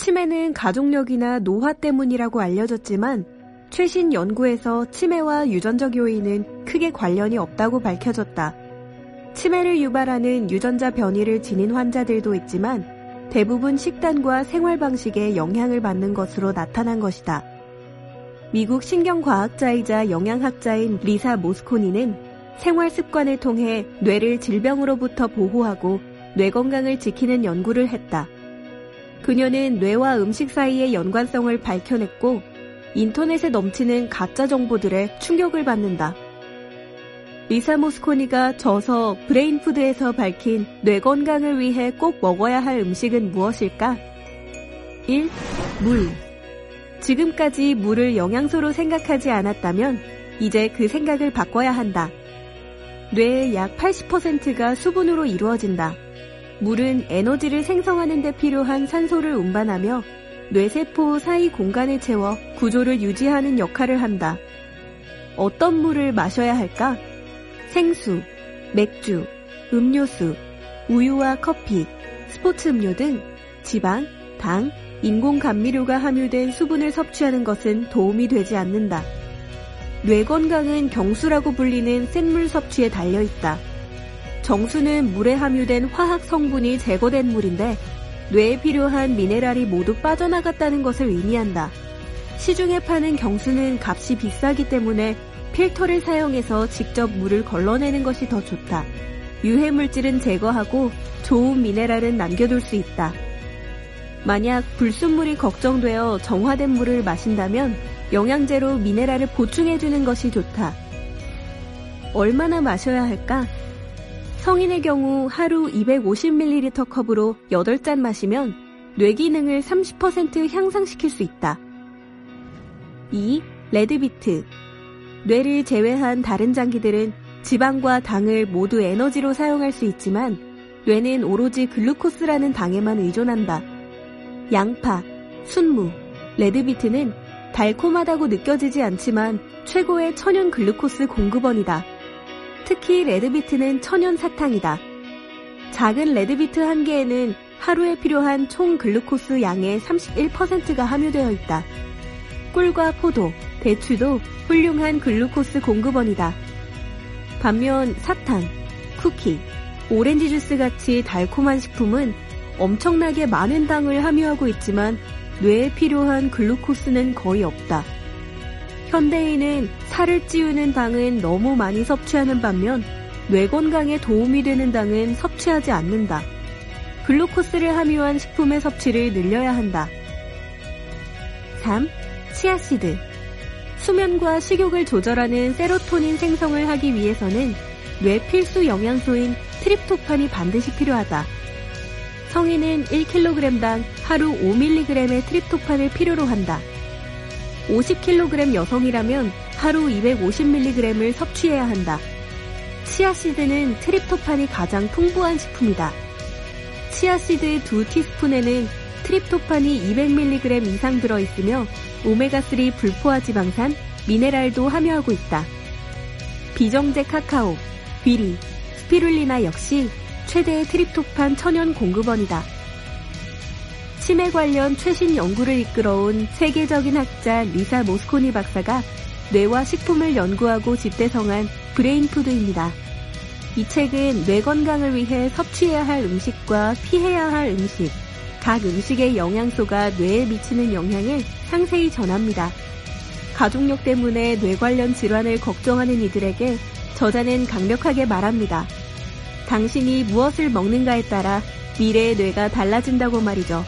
치매는 가족력이나 노화 때문이라고 알려졌지만 최신 연구에서 치매와 유전적 요인은 크게 관련이 없다고 밝혀졌다. 치매를 유발하는 유전자 변이를 지닌 환자들도 있지만 대부분 식단과 생활 방식에 영향을 받는 것으로 나타난 것이다. 미국 신경과학자이자 영양학자인 리사 모스코니는 생활 습관을 통해 뇌를 질병으로부터 보호하고 뇌 건강을 지키는 연구를 했다. 그녀는 뇌와 음식 사이의 연관성을 밝혀냈고 인터넷에 넘치는 가짜 정보들에 충격을 받는다. 리사 모스코니가 저서 브레인푸드에서 밝힌 뇌 건강을 위해 꼭 먹어야 할 음식은 무엇일까? 1. 물. 지금까지 물을 영양소로 생각하지 않았다면 이제 그 생각을 바꿔야 한다. 뇌의 약 80%가 수분으로 이루어진다. 물은 에너지를 생성하는 데 필요한 산소를 운반하며 뇌세포 사이 공간을 채워 구조를 유지하는 역할을 한다. 어떤 물을 마셔야 할까? 생수, 맥주, 음료수, 우유와 커피, 스포츠 음료 등 지방, 당, 인공 감미료가 함유된 수분을 섭취하는 것은 도움이 되지 않는다. 뇌 건강은 경수라고 불리는 센물 섭취에 달려 있다. 정수는 물에 함유된 화학 성분이 제거된 물인데 뇌에 필요한 미네랄이 모두 빠져나갔다는 것을 의미한다. 시중에 파는 경수는 값이 비싸기 때문에 필터를 사용해서 직접 물을 걸러내는 것이 더 좋다. 유해 물질은 제거하고 좋은 미네랄은 남겨둘 수 있다. 만약 불순물이 걱정되어 정화된 물을 마신다면 영양제로 미네랄을 보충해주는 것이 좋다. 얼마나 마셔야 할까? 성인의 경우 하루 250ml 컵으로 8잔 마시면 뇌 기능을 30% 향상시킬 수 있다. 2. 레드비트 뇌를 제외한 다른 장기들은 지방과 당을 모두 에너지로 사용할 수 있지만 뇌는 오로지 글루코스라는 당에만 의존한다. 양파, 순무, 레드비트는 달콤하다고 느껴지지 않지만 최고의 천연 글루코스 공급원이다. 특히 레드비트는 천연 사탕이다. 작은 레드비트 한 개에는 하루에 필요한 총 글루코스 양의 31%가 함유되어 있다. 꿀과 포도, 대추도 훌륭한 글루코스 공급원이다. 반면 사탕, 쿠키, 오렌지 주스 같이 달콤한 식품은 엄청나게 많은 당을 함유하고 있지만 뇌에 필요한 글루코스는 거의 없다. 현대인은 살을 찌우는 당은 너무 많이 섭취하는 반면 뇌 건강에 도움이 되는 당은 섭취하지 않는다. 글루코스를 함유한 식품의 섭취를 늘려야 한다. 3. 치아시드. 수면과 식욕을 조절하는 세로토닌 생성을 하기 위해서는 뇌 필수 영양소인 트립토판이 반드시 필요하다. 성인은 1kg당 하루 5mg의 트립토판을 필요로 한다. 50kg 여성이라면 하루 250mg을 섭취해야 한다. 치아시드는 트립토판이 가장 풍부한 식품이다. 치아시드 2티스푼에는 트립토판이 200mg 이상 들어있으며 오메가3 불포화 지방산, 미네랄도 함유하고 있다. 비정제 카카오, 귀리, 스피룰리나 역시 최대의 트립토판 천연 공급원이다. 치매 관련 최신 연구를 이끌어온 세계적인 학자 리사 모스코니 박사가 뇌와 식품을 연구하고 집대성한 브레인푸드입니다. 이 책은 뇌 건강을 위해 섭취해야 할 음식과 피해야 할 음식, 각 음식의 영양소가 뇌에 미치는 영향을 상세히 전합니다. 가족력 때문에 뇌 관련 질환을 걱정하는 이들에게 저자는 강력하게 말합니다. 당신이 무엇을 먹는가에 따라 미래의 뇌가 달라진다고 말이죠.